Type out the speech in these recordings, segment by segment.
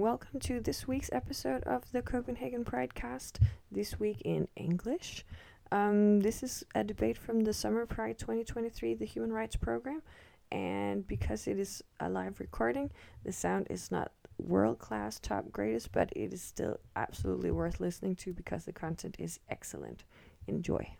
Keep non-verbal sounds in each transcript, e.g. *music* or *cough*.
welcome to this week's episode of the Copenhagen Pride Cast, this week in English. Um, this is a debate from the Summer Pride 2023, the Human Rights Program, and because it is a live recording, the sound is not world class, top greatest, but it is still absolutely worth listening to because the content is excellent. Enjoy.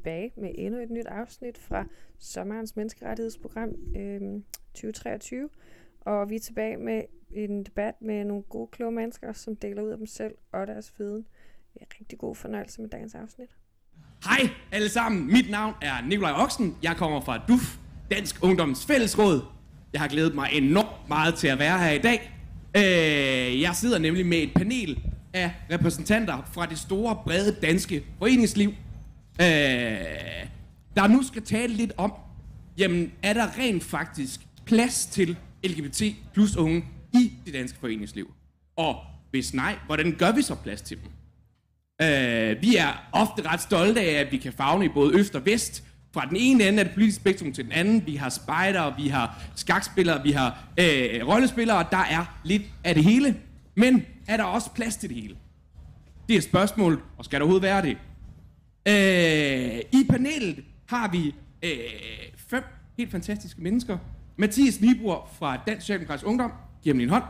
Tilbage med endnu et nyt afsnit fra sommerens menneskerettighedsprogram øh, 2023. Og vi er tilbage med en debat med nogle gode, kloge mennesker, som deler ud af dem selv og deres viden. Det er rigtig god fornøjelse med dagens afsnit. Hej alle sammen, mit navn er Nikolaj Oksen. Jeg kommer fra DUF, Dansk Ungdoms Fællesråd. Jeg har glædet mig enormt meget til at være her i dag. Øh, jeg sidder nemlig med et panel af repræsentanter fra det store, brede danske foreningsliv, øh, der nu skal tale lidt om, jamen er der rent faktisk plads til LGBT plus unge i det danske foreningsliv? Og hvis nej, hvordan gør vi så plads til dem? Øh, vi er ofte ret stolte af, at vi kan fagne i både øst og vest. Fra den ene ende af det politiske spektrum til den anden. Vi har spejder, vi har skakspillere, vi har øh, rollespillere. Der er lidt af det hele. Men er der også plads til det hele? Det er spørgsmålet, og skal der overhovedet være det? Øh, I panelet har vi øh, fem helt fantastiske mennesker. Mathias Nibor fra Dansk Socialdemokratisk Ungdom. Giv ham en hånd.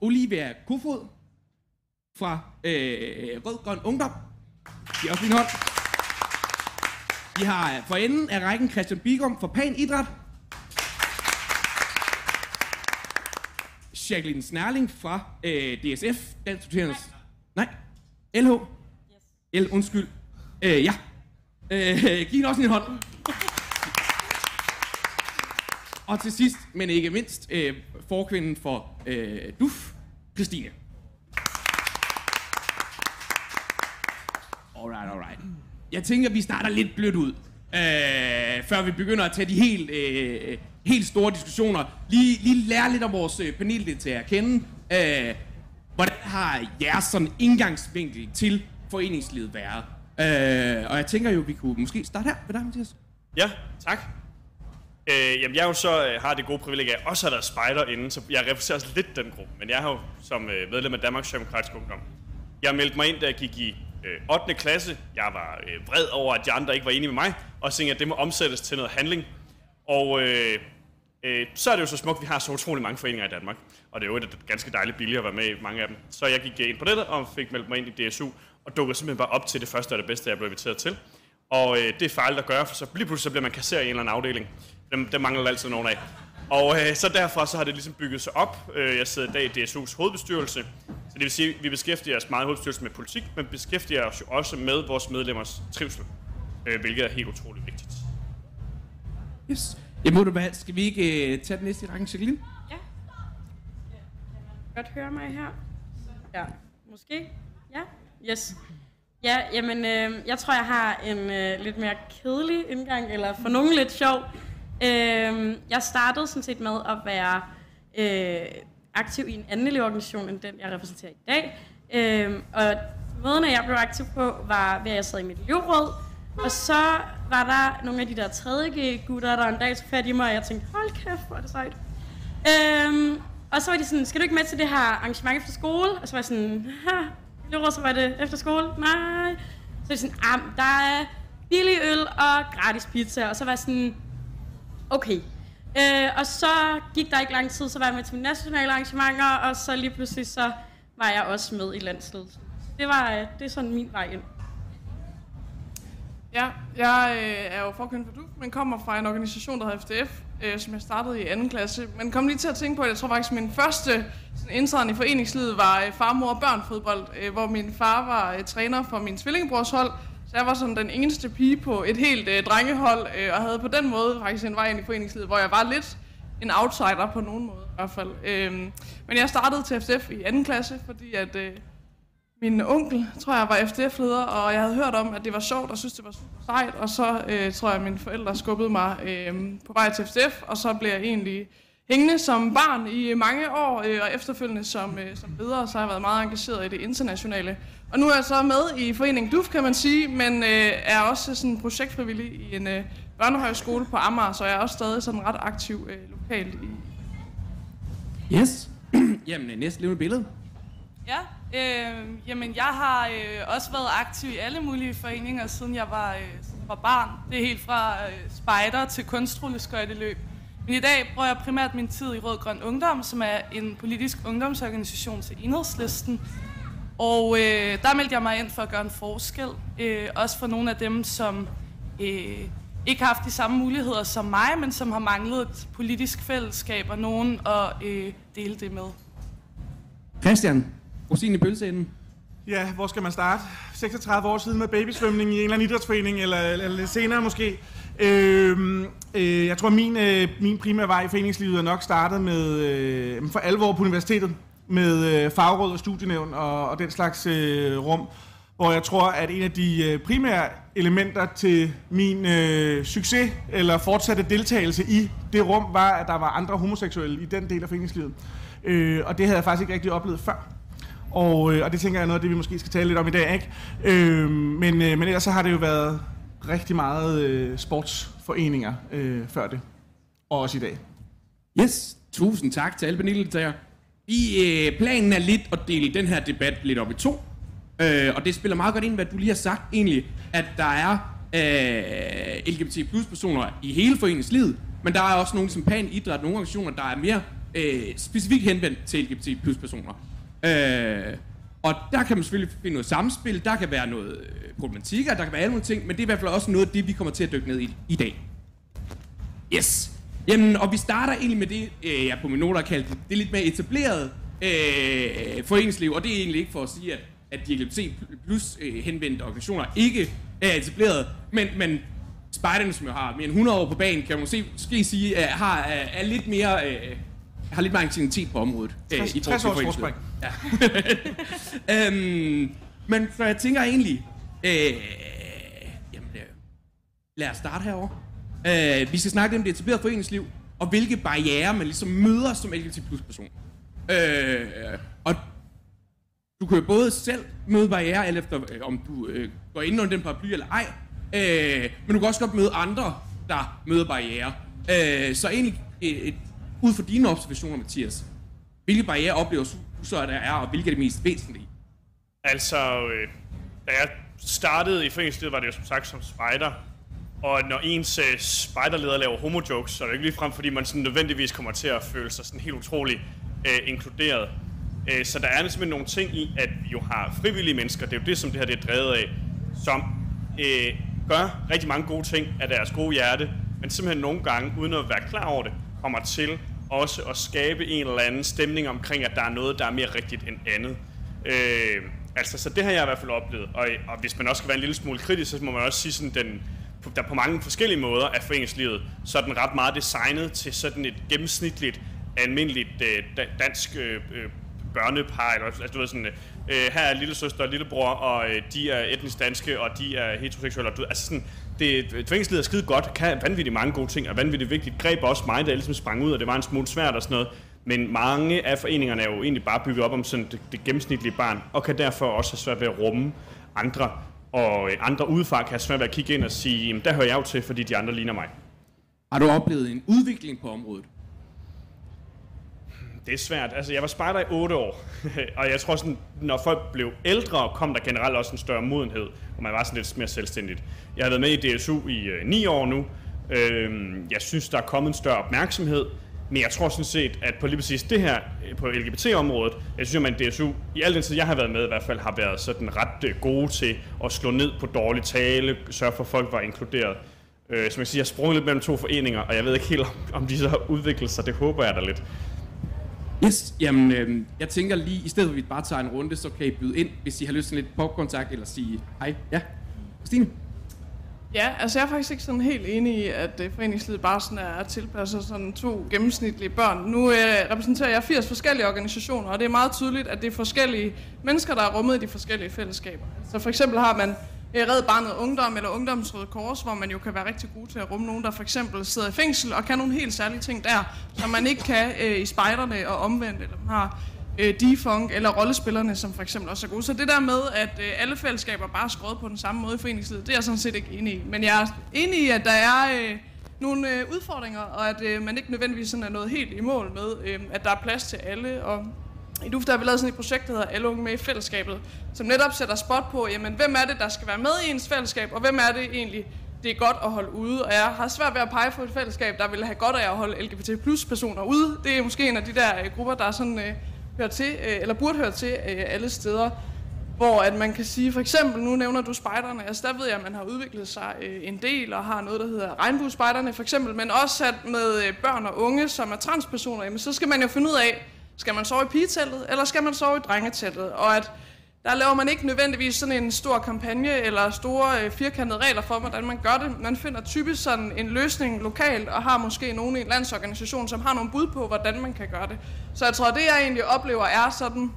Olivia Kofod fra øh, Rød Grøn Ungdom. Giv også en hånd. Vi har øh, for enden af rækken Christian Bigum fra Pan Idræt. Jacqueline Snærling fra øh, DSF, Dansk Studerendes... Nej. LH? Yes. L, undskyld. Øh, ja. Øh, giv også din hånd. Og til sidst, men ikke mindst, øh, forkvinden for øh, DUF, Christine. Alright, alright. Jeg tænker, vi starter lidt blødt ud, øh, før vi begynder at tage de helt, øh, helt store diskussioner. Lige, lige lære lidt om vores øh, paneldeltagere at kende. Øh, hvordan har jeres sådan indgangsvinkel til foreningslivet været? Øh, og jeg tænker jo, vi kunne måske starte her med dig, Mathias. Ja, tak. Øh, jamen, jeg jo så øh, har det gode privilegie af også at der spejder inden, så jeg repræsenterer også lidt den gruppe. Men jeg har jo som øh, medlem af Danmarks Socialdemokratiske Ungdom. Jeg meldte mig ind, da jeg gik i øh, 8. klasse. Jeg var øh, vred over, at de andre ikke var enige med mig, og tænkte, at det må omsættes til noget handling. Og øh, øh, så er det jo så smukt, at vi har så utrolig mange foreninger i Danmark. Og det er jo et ganske dejligt billigt at være med i mange af dem. Så jeg gik øh, ind på det og fik meldt mig ind i DSU, og dukkede simpelthen bare op til det første og det bedste, jeg blev inviteret til. Og øh, det er farligt at gøre, for så lige pludselig så bliver man kasseret i en eller anden afdeling. Dem, dem mangler der altid nogen af. Og øh, så derfra så har det ligesom bygget sig op. Øh, jeg sidder i dag i DSU's hovedbestyrelse. Så det vil sige, at vi beskæftiger os meget i hovedbestyrelsen med politik, men beskæftiger os jo også med vores medlemmers trivsel. Øh, hvilket er helt utroligt vigtigt. Yes. Jamen, må du hvad, skal vi ikke uh, tage den næste i rækken, Jacqueline? Ja. Godt høre mig her. Ja, måske. Ja, yes. Ja, jamen, øh, jeg tror, jeg har en øh, lidt mere kedelig indgang, eller for nogen lidt sjov. Øh, jeg startede sådan set med at være øh, aktiv i en anden elevorganisation, end den, jeg repræsenterer i dag. Øh, og måden, jeg blev aktiv på, var ved, at jeg sad i mit elevråd. Og så var der nogle af de der 3. gutter, der en dag tog fat i mig, og jeg tænkte, hold kæft, hvor er det sejt. Øhm, og så var de sådan, skal du ikke med til det her arrangement efter skole? Og så var jeg sådan, ha, så var det efter skole? Nej. Så var de sådan, ah, der er billig øl og gratis pizza. Og så var jeg sådan, okay. Øh, og så gik der ikke lang tid, så var jeg med til mine nationale arrangementer, og så lige pludselig så var jeg også med i landsledelsen. Det, var, øh, det er sådan min vej ind. Ja, jeg øh, er jo forkønt for du, men kommer fra en organisation, der hedder FDF, øh, som jeg startede i anden klasse. Men kom lige til at tænke på, at jeg tror faktisk, at min første sådan, indtræden i foreningslivet var øh, farmor og børn fodbold, øh, hvor min far var øh, træner for min tvillingebrors hold. Så jeg var sådan den eneste pige på et helt øh, drengehold, øh, og havde på den måde faktisk en vej ind i foreningslivet, hvor jeg var lidt en outsider på nogen måde i hvert fald. Øh, men jeg startede til FDF i anden klasse, fordi at... Øh, min onkel, tror jeg, var FDF-leder, og jeg havde hørt om, at det var sjovt, og synes det var super sejt, og så øh, tror jeg, at mine forældre skubbede mig øh, på vej til FDF, og så blev jeg egentlig hængende som barn i mange år, øh, og efterfølgende som, øh, som leder, så har jeg været meget engageret i det internationale. Og nu er jeg så med i Foreningen DUF, kan man sige, men øh, er også sådan projektfrivillig i en øh, børnehøjskole på Amager, så jeg er også stadig sådan ret aktiv øh, lokalt i Yes. *clears throat* Jamen, næste levende billede. Ja, øh, jamen jeg har øh, også været aktiv i alle mulige foreninger, siden jeg var, øh, var barn. Det er helt fra øh, spejder til kunstrulleskøjteløb. Men i dag bruger jeg primært min tid i Rød Grøn Ungdom, som er en politisk ungdomsorganisation til Enhedslisten. Og øh, der meldte jeg mig ind for at gøre en forskel. Øh, også for nogle af dem, som øh, ikke har haft de samme muligheder som mig, men som har manglet et politisk fællesskab og nogen at øh, dele det med. Christian, rosin i pølseenden. Ja, hvor skal man starte? 36 år siden med babysvømning i en eller anden idrætsforening, eller, eller lidt senere måske. Øh, øh, jeg tror, min, øh, min primære vej i foreningslivet er nok startet med øh, for alvor på universitetet, med øh, fagråd og studienævn og, og den slags øh, rum, hvor jeg tror, at en af de øh, primære elementer til min øh, succes eller fortsatte deltagelse i det rum, var, at der var andre homoseksuelle i den del af foreningslivet. Øh, og det havde jeg faktisk ikke rigtig oplevet før. Og, øh, og det tænker jeg er noget af det, vi måske skal tale lidt om i dag, ikke? Øh, men, øh, men ellers så har det jo været rigtig meget øh, sportsforeninger øh, før det. Og også i dag. Yes, tusind tak til alle paneldeltagere. I øh, planen er lidt at dele den her debat lidt op i to. Øh, og det spiller meget godt ind, hvad du lige har sagt egentlig, at der er øh, LGBT plus personer i hele foreningslivet, men der er også nogle som Pan Idræt, nogle organisationer, der er mere øh, specifikt henvendt til LGBT plus personer. Øh, og der kan man selvfølgelig finde noget samspil, der kan være noget øh, problematikker, der kan være alle nogle ting, men det er i hvert fald også noget af det, vi kommer til at dykke ned i i dag. Yes. Jamen, og vi starter egentlig med det, øh, jeg på min noter har kaldt det, det lidt mere etableret øh, foreningsliv, og det er egentlig ikke for at sige, at, at de LGBT plus øh, henvendte organisationer ikke er etableret, men, men spejderne, som jo har mere end 100 år på banen, kan man måske, måske sige, er, har, er, er lidt mere... Øh, har lidt mere aktivitet på området. 60, 60 års forspring. Ja. *laughs* øhm, men så jeg tænker egentlig, øh, jamen, øh, lad os starte herovre. Øh, vi skal snakke om det etablerede foreningsliv, og hvilke barriere man ligesom møder som LGBT plus person. Øh, og du kan jo både selv møde barriere, eller efter øh, om du øh, går ind under den paraply eller ej, øh, men du kan også godt møde andre, der møder barriere. Øh, så egentlig et, et, ud fra dine observationer, Mathias, hvilke barriere oplever så, der er, og hvilke er det mest væsentlige? Altså, øh, da jeg startede i foreningslivet, var det jo som sagt som spejder. Og når ens øh, spejderleder laver homo-jokes, så er det ikke ligefrem, fordi man sådan nødvendigvis kommer til at føle sig sådan helt utrolig øh, inkluderet. Øh, så der er simpelthen nogle ting i, at vi jo har frivillige mennesker, det er jo det, som det her det er drevet af, som øh, gør rigtig mange gode ting af deres gode hjerte, men simpelthen nogle gange, uden at være klar over det, kommer til også at skabe en eller anden stemning omkring, at der er noget, der er mere rigtigt end andet. Øh, altså, så det har jeg i hvert fald oplevet. Og, og hvis man også skal være en lille smule kritisk, så må man også sige sådan, den, der på mange forskellige måder af foreningslivet, så er den ret meget designet til sådan et gennemsnitligt, almindeligt øh, dansk øh, øh, børnepar, eller altså, du ved sådan, øh, øh, her er lille søster og lillebror, og øh, de er etnisk danske, og de er heteroseksuelle, og du, altså sådan, det, foreningslivet er skide godt, kan vanvittigt mange gode ting, og vanvittigt vigtigt. Greb også mig, der ligesom sprang ud, og det var en smule svært og sådan noget. Men mange af foreningerne er jo egentlig bare bygget op om sådan det, det gennemsnitlige barn, og kan derfor også have svært ved at rumme andre. Og øh, andre udefra kan have svært ved at kigge ind og sige, jamen der hører jeg jo til, fordi de andre ligner mig. Har du oplevet en udvikling på området? Det er svært. Altså, jeg var spejder i 8 år, *laughs* og jeg tror sådan, når folk blev ældre, kom der generelt også en større modenhed, og man var sådan lidt mere selvstændigt. Jeg har været med i DSU i øh, 9 år nu. Øh, jeg synes, der er kommet en større opmærksomhed, men jeg tror sådan set, at på lige præcis det her, øh, på LGBT-området, jeg synes, at man DSU, i al den tid, jeg har været med i hvert fald, har været sådan ret øh, gode til at slå ned på dårlig tale, sørge for, at folk var inkluderet. Øh, som jeg siger, jeg sprunget lidt mellem to foreninger, og jeg ved ikke helt, om, om de så har udviklet sig. Det håber jeg da lidt. Yes, jamen, øh, jeg tænker lige, i stedet for at vi bare tager en runde, så kan I byde ind, hvis I har lyst til lidt popkontakt, eller sige hej. Ja, Stine? Ja, altså jeg er faktisk ikke sådan helt enig i, at øh, foreningslivet bare sådan er tilpasset sådan to gennemsnitlige børn. Nu øh, repræsenterer jeg 80 forskellige organisationer, og det er meget tydeligt, at det er forskellige mennesker, der er rummet i de forskellige fællesskaber. Så for eksempel har man Red Barnet Ungdom eller Ungdomsrøde Kors, hvor man jo kan være rigtig god til at rumme nogen, der for eksempel sidder i fængsel og kan nogle helt særlige ting der, som man ikke kan øh, i spejderne og omvendt, eller man har øh, defunk eller rollespillerne, som for eksempel også er gode. Så det der med, at øh, alle fællesskaber bare er skåret på den samme måde i foreningslivet, det er jeg sådan set ikke enig i. Men jeg er enig i, at der er øh, nogle øh, udfordringer, og at øh, man ikke nødvendigvis sådan er noget helt i mål med, øh, at der er plads til alle. Og i DUF der har vi lavet sådan et projekt, der hedder Alle unge med i fællesskabet, som netop sætter spot på, jamen, hvem er det, der skal være med i ens fællesskab, og hvem er det egentlig, det er godt at holde ude. Og jeg har svært ved at pege på et fællesskab, der vil have godt af at holde LGBT plus personer ude. Det er måske en af de der øh, grupper, der er sådan... Øh, hører til, øh, eller burde høre til øh, alle steder, hvor at man kan sige, for eksempel, nu nævner du spejderne, altså der ved jeg, at man har udviklet sig øh, en del, og har noget, der hedder regnbuespejderne for eksempel, men også at med øh, børn og unge, som er transpersoner, jamen, så skal man jo finde ud af, skal man sove i pigeteltet, eller skal man sove i drengeteltet, og at der laver man ikke nødvendigvis sådan en stor kampagne eller store øh, firkantede regler for, hvordan man gør det. Man finder typisk sådan en løsning lokalt og har måske nogen i en landsorganisation, som har nogle bud på, hvordan man kan gøre det. Så jeg tror, det jeg egentlig oplever er sådan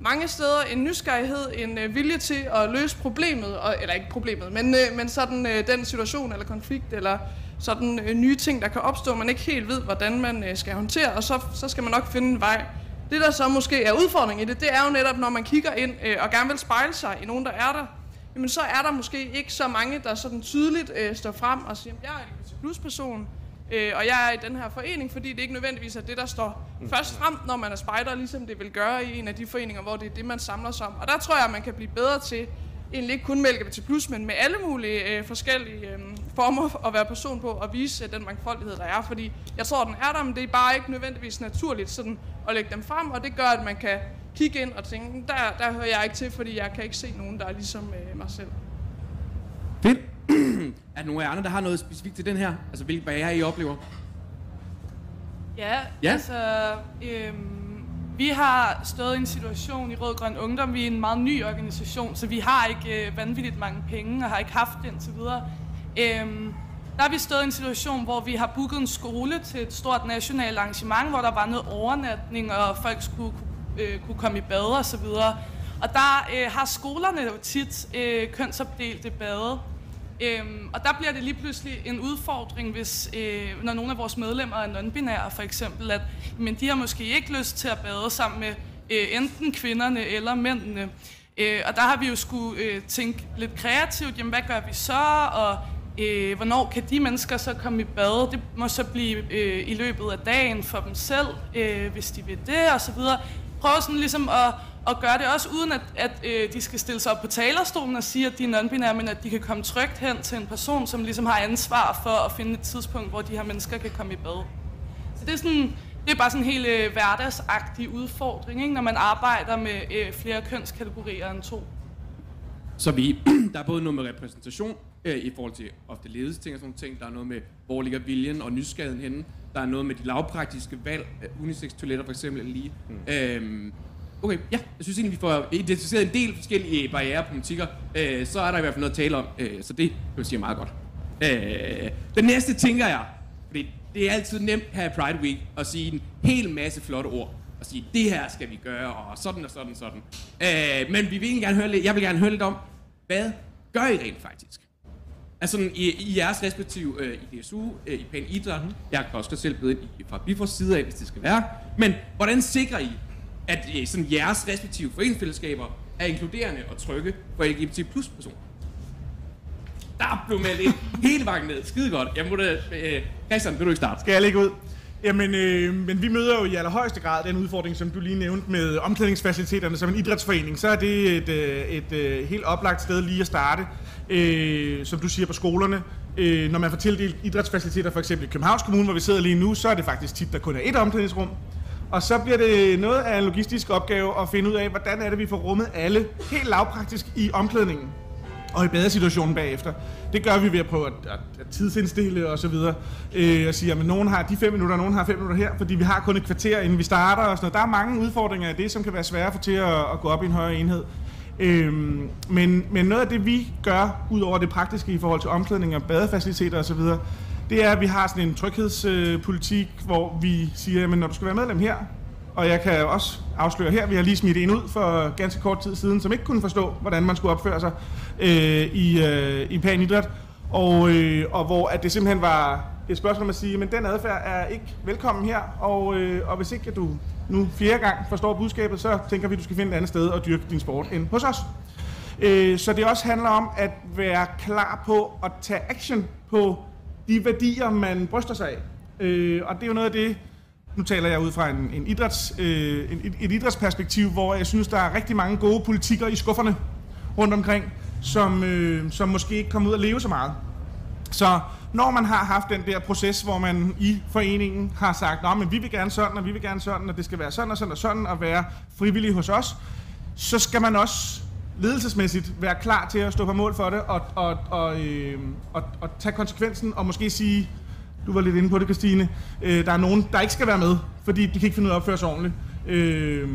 mange steder en nysgerrighed, en øh, vilje til at løse problemet, og, eller ikke problemet, men, øh, men sådan øh, den situation eller konflikt eller sådan øh, nye ting, der kan opstå, man ikke helt ved, hvordan man øh, skal håndtere, og så, så skal man nok finde en vej det, der så måske er udfordringen i det, det er jo netop, når man kigger ind øh, og gerne vil spejle sig i nogen, der er der, jamen så er der måske ikke så mange, der sådan tydeligt øh, står frem og siger, jeg er en LGBT plus person, øh, og jeg er i den her forening, fordi det ikke nødvendigvis er det, der står først frem, når man er spejder, ligesom det vil gøre i en af de foreninger, hvor det er det, man samler sig om. Og der tror jeg, man kan blive bedre til egentlig ikke kun med LGBT+, men med alle mulige øh, forskellige øh, former at være person på og vise øh, den mangfoldighed, der er. Fordi jeg tror, den er der, men det er bare ikke nødvendigvis naturligt sådan at lægge dem frem, og det gør, at man kan kigge ind og tænke, der, der hører jeg ikke til, fordi jeg kan ikke se nogen, der er ligesom øh, mig selv. Fedt. *clears throat* er der nogen af jer andre, der har noget specifikt til den her? Altså, hvilke barriere I oplever? Ja, Ja. altså... Øhm, vi har stået i en situation i Rød Grøn Ungdom. Vi er en meget ny organisation, så vi har ikke øh, vanvittigt mange penge og har ikke haft det indtil videre. Øhm, der har vi stået i en situation, hvor vi har booket en skole til et stort nationalt arrangement, hvor der var noget overnatning, og folk skulle kunne, øh, kunne komme i bad og så videre. Og der øh, har skolerne jo tit øh, kønsopdelte bade. Øhm, og der bliver det lige pludselig en udfordring, hvis øh, når nogle af vores medlemmer er non-binære for eksempel, at men de har måske ikke lyst til at bade sammen med øh, enten kvinderne eller mændene. Øh, og der har vi jo skulle øh, tænke lidt kreativt, jamen hvad gør vi så, og øh, hvornår kan de mennesker så komme i bad? Det må så blive øh, i løbet af dagen for dem selv, øh, hvis de vil det, og så videre. Prøve sådan ligesom at og gøre det også uden, at, at øh, de skal stille sig op på talerstolen og sige, at de er non-binære, men at de kan komme trygt hen til en person, som ligesom har ansvar for at finde et tidspunkt, hvor de her mennesker kan komme i bad. Så det er, sådan, det er bare sådan en helt øh, hverdagsagtig udfordring, ikke? når man arbejder med øh, flere kønskategorier end to. Så vi, *clears throat* der er både noget med repræsentation øh, i forhold til ofte ledelsesting og sådan nogle ting. Der er noget med, hvor ligger viljen og nysgerrigheden henne. Der er noget med de lavpraktiske valg, øh, unisex toiletter for eksempel, lige. Mm. Øhm, okay, ja, jeg synes egentlig, vi får identificeret en del forskellige barrierepolitikker. Øh, så er der i hvert fald noget at tale om, øh, så det jeg sige meget godt. Øh, den næste tænker jeg, fordi det er altid nemt her i Pride Week at sige en hel masse flotte ord. Og sige, det her skal vi gøre, og sådan og sådan og sådan. Øh, men vi vil gerne høre lidt, jeg vil gerne høre lidt om, hvad gør I rent faktisk? Altså sådan, i, i jeres respektive øh, i DSU, øh, i Pæn Idræt, jeg kan også selv byde ind i, fra Bifors side af, hvis det skal være. Men hvordan sikrer I, at øh, sådan jeres respektive foreningsfællesskaber er inkluderende og trygge for LGBT plus personer? Der blev meldt ind hele vejen ned. Skide godt. Jeg må da, øh, Christian, vil du ikke starte? Skal jeg lægge ud? Jamen, øh, men vi møder jo i allerhøjeste grad den udfordring, som du lige nævnte med omklædningsfaciliteterne som en idrætsforening. Så er det et, øh, et, et helt oplagt sted lige at starte, øh, som du siger, på skolerne. Øh, når man får tildelt idrætsfaciliteter, for eksempel i Københavns Kommune, hvor vi sidder lige nu, så er det faktisk tit, der kun er et omklædningsrum. Og så bliver det noget af en logistisk opgave at finde ud af, hvordan er det, vi får rummet alle helt lavpraktisk i omklædningen og i badesituationen bagefter. Det gør vi ved at prøve at, at, at tidsindstille og så videre. Øh, og sige, at nogen har de fem minutter, nogen har fem minutter her, fordi vi har kun et kvarter, inden vi starter og sådan noget. Der er mange udfordringer af det, som kan være svære for til at, at gå op i en højere enhed. Øhm, men, men noget af det, vi gør, ud over det praktiske i forhold til omklædning og badefaciliteter osv., det er, at vi har sådan en tryghedspolitik, øh, hvor vi siger, at når du skal være medlem her, og jeg kan også afsløre her, vi har lige smidt en ud for ganske kort tid siden, som ikke kunne forstå, hvordan man skulle opføre sig øh, i, øh, i panidræt, og, øh, og hvor at det simpelthen var et spørgsmål om at sige, men den adfærd er ikke velkommen her, og, øh, og hvis ikke du nu fjerde gang forstår budskabet, så tænker vi, at du skal finde et andet sted og dyrke din sport end hos os. Øh, så det også handler om at være klar på at tage action på de værdier, man bryster sig af. Øh, og det er jo noget af det, nu taler jeg ud fra en, en idræts, øh, en, et, et idrætsperspektiv, hvor jeg synes, der er rigtig mange gode politikker i skufferne rundt omkring, som, øh, som måske ikke kommer ud at leve så meget. Så når man har haft den der proces, hvor man i foreningen har sagt, at men vi vil gerne sådan, og vi vil gerne sådan, og det skal være sådan og sådan og sådan, og være frivillig hos os, så skal man også ledelsesmæssigt være klar til at stå på mål for det, og, og, og, øh, og, og tage konsekvensen, og måske sige, du var lidt inde på det, Christine, øh, der er nogen, der ikke skal være med, fordi de kan ikke finde ud af at opføre sig ordentligt øh,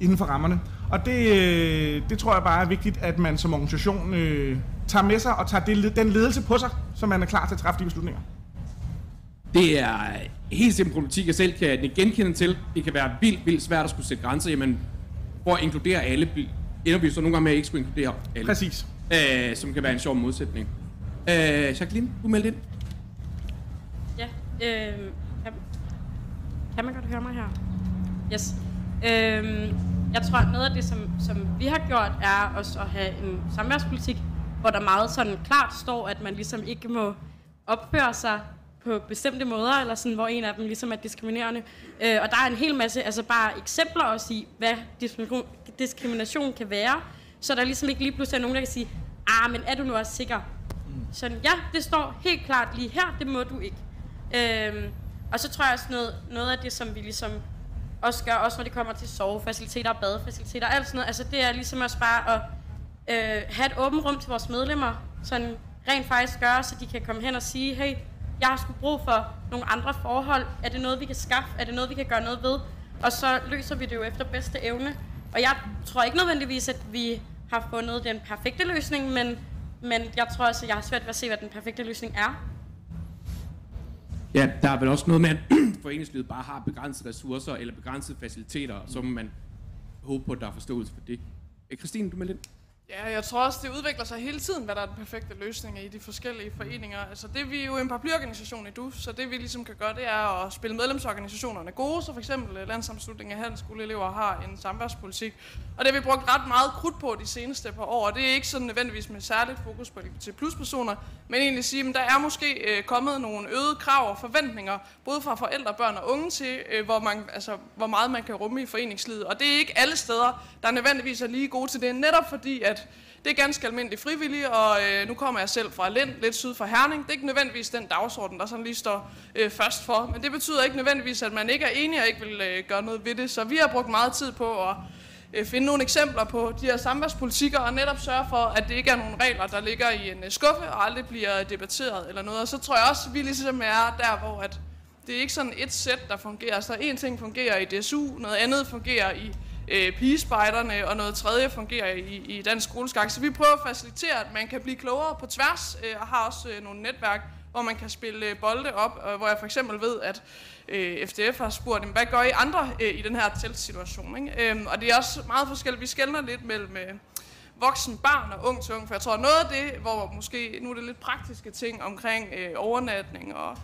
inden for rammerne. Og det, øh, det tror jeg bare er vigtigt, at man som organisation øh, tager med sig og tager det, den ledelse på sig, så man er klar til at træffe de beslutninger. Det er helt simpel politik, jeg selv kan genkende til. Det kan være vildt, vildt svært at skulle sætte grænser. Jamen, hvor inkluderer alle, ender vi så nogle gange med at ikke skulle inkludere alle. Præcis. Øh, som kan være en sjov modsætning. Øh, Jacqueline, du meldte ind. Ja, øh, kan, kan man godt høre mig her? Yes. Øh, jeg tror, at noget af det, som, som vi har gjort, er også at have en samværspolitik, hvor der meget sådan klart står, at man ligesom ikke må opføre sig på bestemte måder, eller sådan, hvor en af dem ligesom er diskriminerende. Øh, og der er en hel masse, altså bare eksempler også i, hvad diskrimination, kan være, så der ligesom ikke lige pludselig er nogen, der kan sige, ah, men er du nu også sikker? Mm. Sådan, ja, det står helt klart lige her, det må du ikke. Øh, og så tror jeg også noget, noget af det, som vi ligesom også gør, også når det kommer til sovefaciliteter og badefaciliteter, alt sådan noget, altså det er ligesom også bare at øh, have et åbent rum til vores medlemmer, sådan rent faktisk gøre, så de kan komme hen og sige, hey, jeg har sgu brug for nogle andre forhold. Er det noget, vi kan skaffe? Er det noget, vi kan gøre noget ved? Og så løser vi det jo efter bedste evne. Og jeg tror ikke nødvendigvis, at vi har fundet den perfekte løsning, men, men jeg tror også, at jeg har svært ved at se, hvad den perfekte løsning er. Ja, der er vel også noget med, at *clears throat* foreningslivet bare har begrænsede ressourcer eller begrænsede faciliteter, så må man håbe på, at der er forståelse for det. Christine, du med lidt? Ja, jeg tror også, det udvikler sig hele tiden, hvad der er den perfekte løsning i de forskellige foreninger. Altså det vi er jo en paraplyorganisation i DU, så det vi ligesom kan gøre, det er at spille medlemsorganisationerne gode. Så for eksempel øh, af Handelsskoleelever har en samværspolitik. Og det har vi brugt ret meget krudt på de seneste par år. Og det er ikke sådan nødvendigvis med særligt fokus på LGBT plus personer, men egentlig sige, at der er måske øh, kommet nogle øgede krav og forventninger, både fra forældre, børn og unge til, øh, hvor, man, altså, hvor meget man kan rumme i foreningslivet. Og det er ikke alle steder, der nødvendigvis er lige gode til det, netop fordi at det er ganske almindelig frivillige, og øh, nu kommer jeg selv fra Lind, lidt syd for Herning. Det er ikke nødvendigvis den dagsorden, der sådan lige står øh, først for. Men det betyder ikke nødvendigvis, at man ikke er enig og ikke vil øh, gøre noget ved det. Så vi har brugt meget tid på at øh, finde nogle eksempler på de her samværspolitikker, og netop sørge for, at det ikke er nogle regler, der ligger i en øh, skuffe og aldrig bliver debatteret eller noget. Og så tror jeg også, at vi ligesom er der, hvor at det er ikke sådan et sæt, der fungerer. Så en ting fungerer i DSU, noget andet fungerer i øh, pigespejderne, og noget tredje fungerer i, i dansk skoleskak. Så vi prøver at facilitere, at man kan blive klogere på tværs, øh, og har også øh, nogle netværk, hvor man kan spille øh, bolde op, og hvor jeg for eksempel ved, at øh, FDF har spurgt, hvad gør I andre øh, i den her teltsituation? Ikke? Øh, og det er også meget forskelligt. Vi skældner lidt mellem øh, voksen, barn og ung til ung, for jeg tror, noget af det, hvor måske, nu er det lidt praktiske ting omkring øh, overnatning og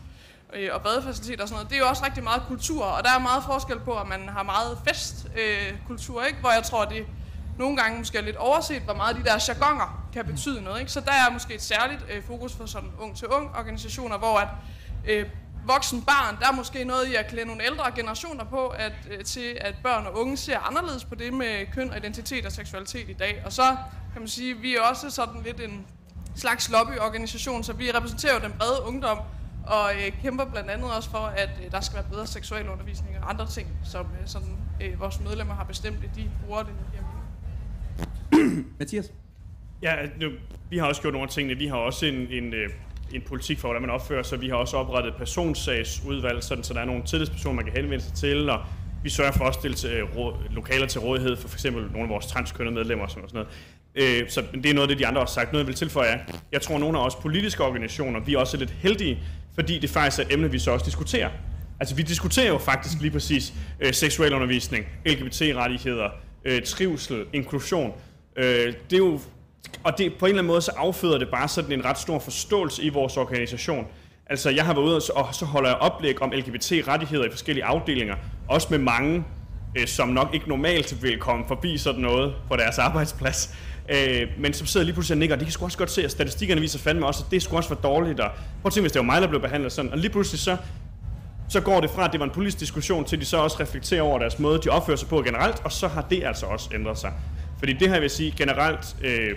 øh, og badefaciliteter og sådan noget, det er jo også rigtig meget kultur, og der er meget forskel på, at man har meget festkultur, øh, ikke? hvor jeg tror, det nogle gange måske er lidt overset, hvor meget de der jargoner kan betyde noget. Ikke? Så der er måske et særligt øh, fokus for sådan ung-til-ung organisationer, hvor at øh, voksen barn, der er måske noget i at klæde nogle ældre generationer på, at, øh, til at børn og unge ser anderledes på det med køn, identitet og seksualitet i dag. Og så kan man sige, at vi er også sådan lidt en slags lobbyorganisation, så vi repræsenterer jo den brede ungdom, og øh, kæmper blandt andet også for, at øh, der skal være bedre seksualundervisning og andre ting, som øh, sådan, øh, vores medlemmer har bestemt, at de bruger det hjemme. *coughs* Mathias? Ja, nu, vi har også gjort nogle af tingene. Vi har også en, en, øh, en politik for, hvordan man opfører sig. Vi har også oprettet personsagsudvalg, sådan, så der er nogle tillidspersoner, man kan henvende sig til, og Vi sørger for at stille til, øh, rå, lokaler til rådighed for f.eks. nogle af vores transkønnede medlemmer og sådan noget. Øh, så det er noget af det, de andre også har sagt. Noget, jeg vil tilføje er, jeg tror, at nogle af os politiske organisationer, vi er også lidt heldige, fordi det faktisk er et emne, vi så også diskuterer. Altså, vi diskuterer jo faktisk lige præcis øh, seksuel undervisning, LGBT-rettigheder, øh, trivsel, inklusion. Øh, det er jo, og det, på en eller anden måde, så afføder det bare sådan en ret stor forståelse i vores organisation. Altså, jeg har været ude, og så, holder jeg oplæg om LGBT-rettigheder i forskellige afdelinger, også med mange, øh, som nok ikke normalt vil komme forbi sådan noget på deres arbejdsplads. Øh, men som sidder lige pludselig og nikker, de kan sgu også godt se, at statistikkerne viser fandme også, at det skulle også være dårligt. Og prøv at tænke, hvis det var mig, der blev behandlet sådan. Og lige pludselig så, så går det fra, at det var en politisk diskussion, til de så også reflekterer over deres måde, de opfører sig på generelt, og så har det altså også ændret sig. Fordi det her vil jeg sige generelt, øh,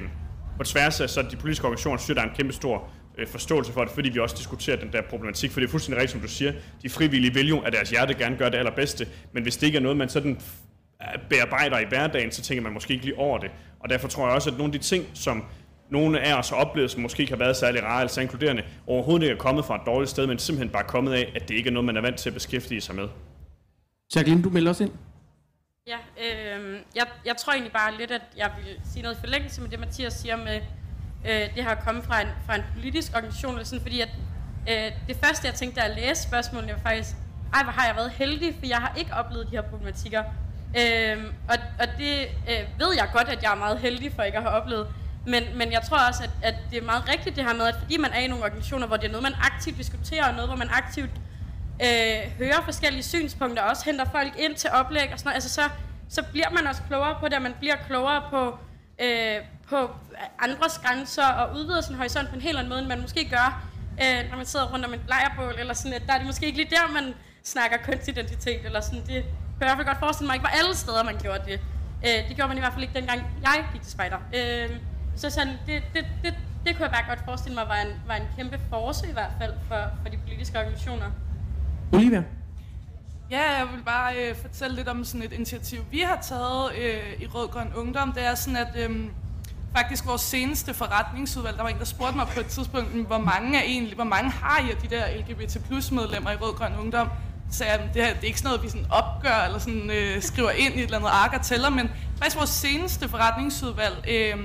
på tværs af så de politiske organisationer, synes der er en kæmpe stor øh, forståelse for det, fordi vi også diskuterer den der problematik. For det er fuldstændig rigtigt, som du siger, de frivillige vil jo af deres hjerte gerne gøre det allerbedste, men hvis det ikke er noget, man sådan bearbejder i hverdagen, så tænker man måske ikke lige over det. Og derfor tror jeg også, at nogle af de ting, som nogle af os har oplevet, som måske ikke har været særlig rare eller så inkluderende, overhovedet ikke er kommet fra et dårligt sted, men simpelthen bare kommet af, at det ikke er noget, man er vant til at beskæftige sig med. Jacqueline, du melder os ind. Ja, øh, jeg, jeg tror egentlig bare lidt, at jeg vil sige noget i forlængelse med det, Mathias siger med, øh, det har kommet fra en, fra en politisk organisation, eller sådan, fordi at, øh, det første, jeg tænkte, da jeg læste spørgsmålene, var faktisk, ej, hvor har jeg været heldig, for jeg har ikke oplevet de her problematikker. Øh, og, og det øh, ved jeg godt, at jeg er meget heldig for ikke at have oplevet. Men, men jeg tror også, at, at det er meget rigtigt det her med, at fordi man er i nogle organisationer, hvor det er noget, man aktivt diskuterer, og noget, hvor man aktivt øh, hører forskellige synspunkter, og også henter folk ind til oplæg og sådan noget, altså så, så bliver man også klogere på det, og man bliver klogere på, øh, på andres grænser, og udvider sin horisont på en helt anden måde, end man måske gør, øh, når man sidder rundt om en lejrbål, eller sådan, at der er det måske ikke lige der, man snakker kønsidentitet, eller sådan, det jeg i hvert fald godt forestille mig, ikke var alle steder, man gjorde det. Øh, det gjorde man i hvert fald ikke dengang, jeg gik til spejder. Øh, så sådan, det, det, det, det kunne jeg bare godt forestille mig var en, var en kæmpe force i hvert fald for, for de politiske organisationer. Olivia? Ja, jeg vil bare øh, fortælle lidt om sådan et initiativ, vi har taget øh, i Rød Grøn Ungdom. Det er sådan, at øh, faktisk vores seneste forretningsudvalg, der var en, der spurgte mig på et tidspunkt, hvor mange er egentlig, hvor mange har I af de der LGBT plus medlemmer i Rød Grøn Ungdom? Så sagde jeg, det, her, det er ikke sådan noget, vi sådan opgør eller sådan, øh, skriver ind i et eller andet ark og tæller, men faktisk vores seneste forretningsudvalg, øh,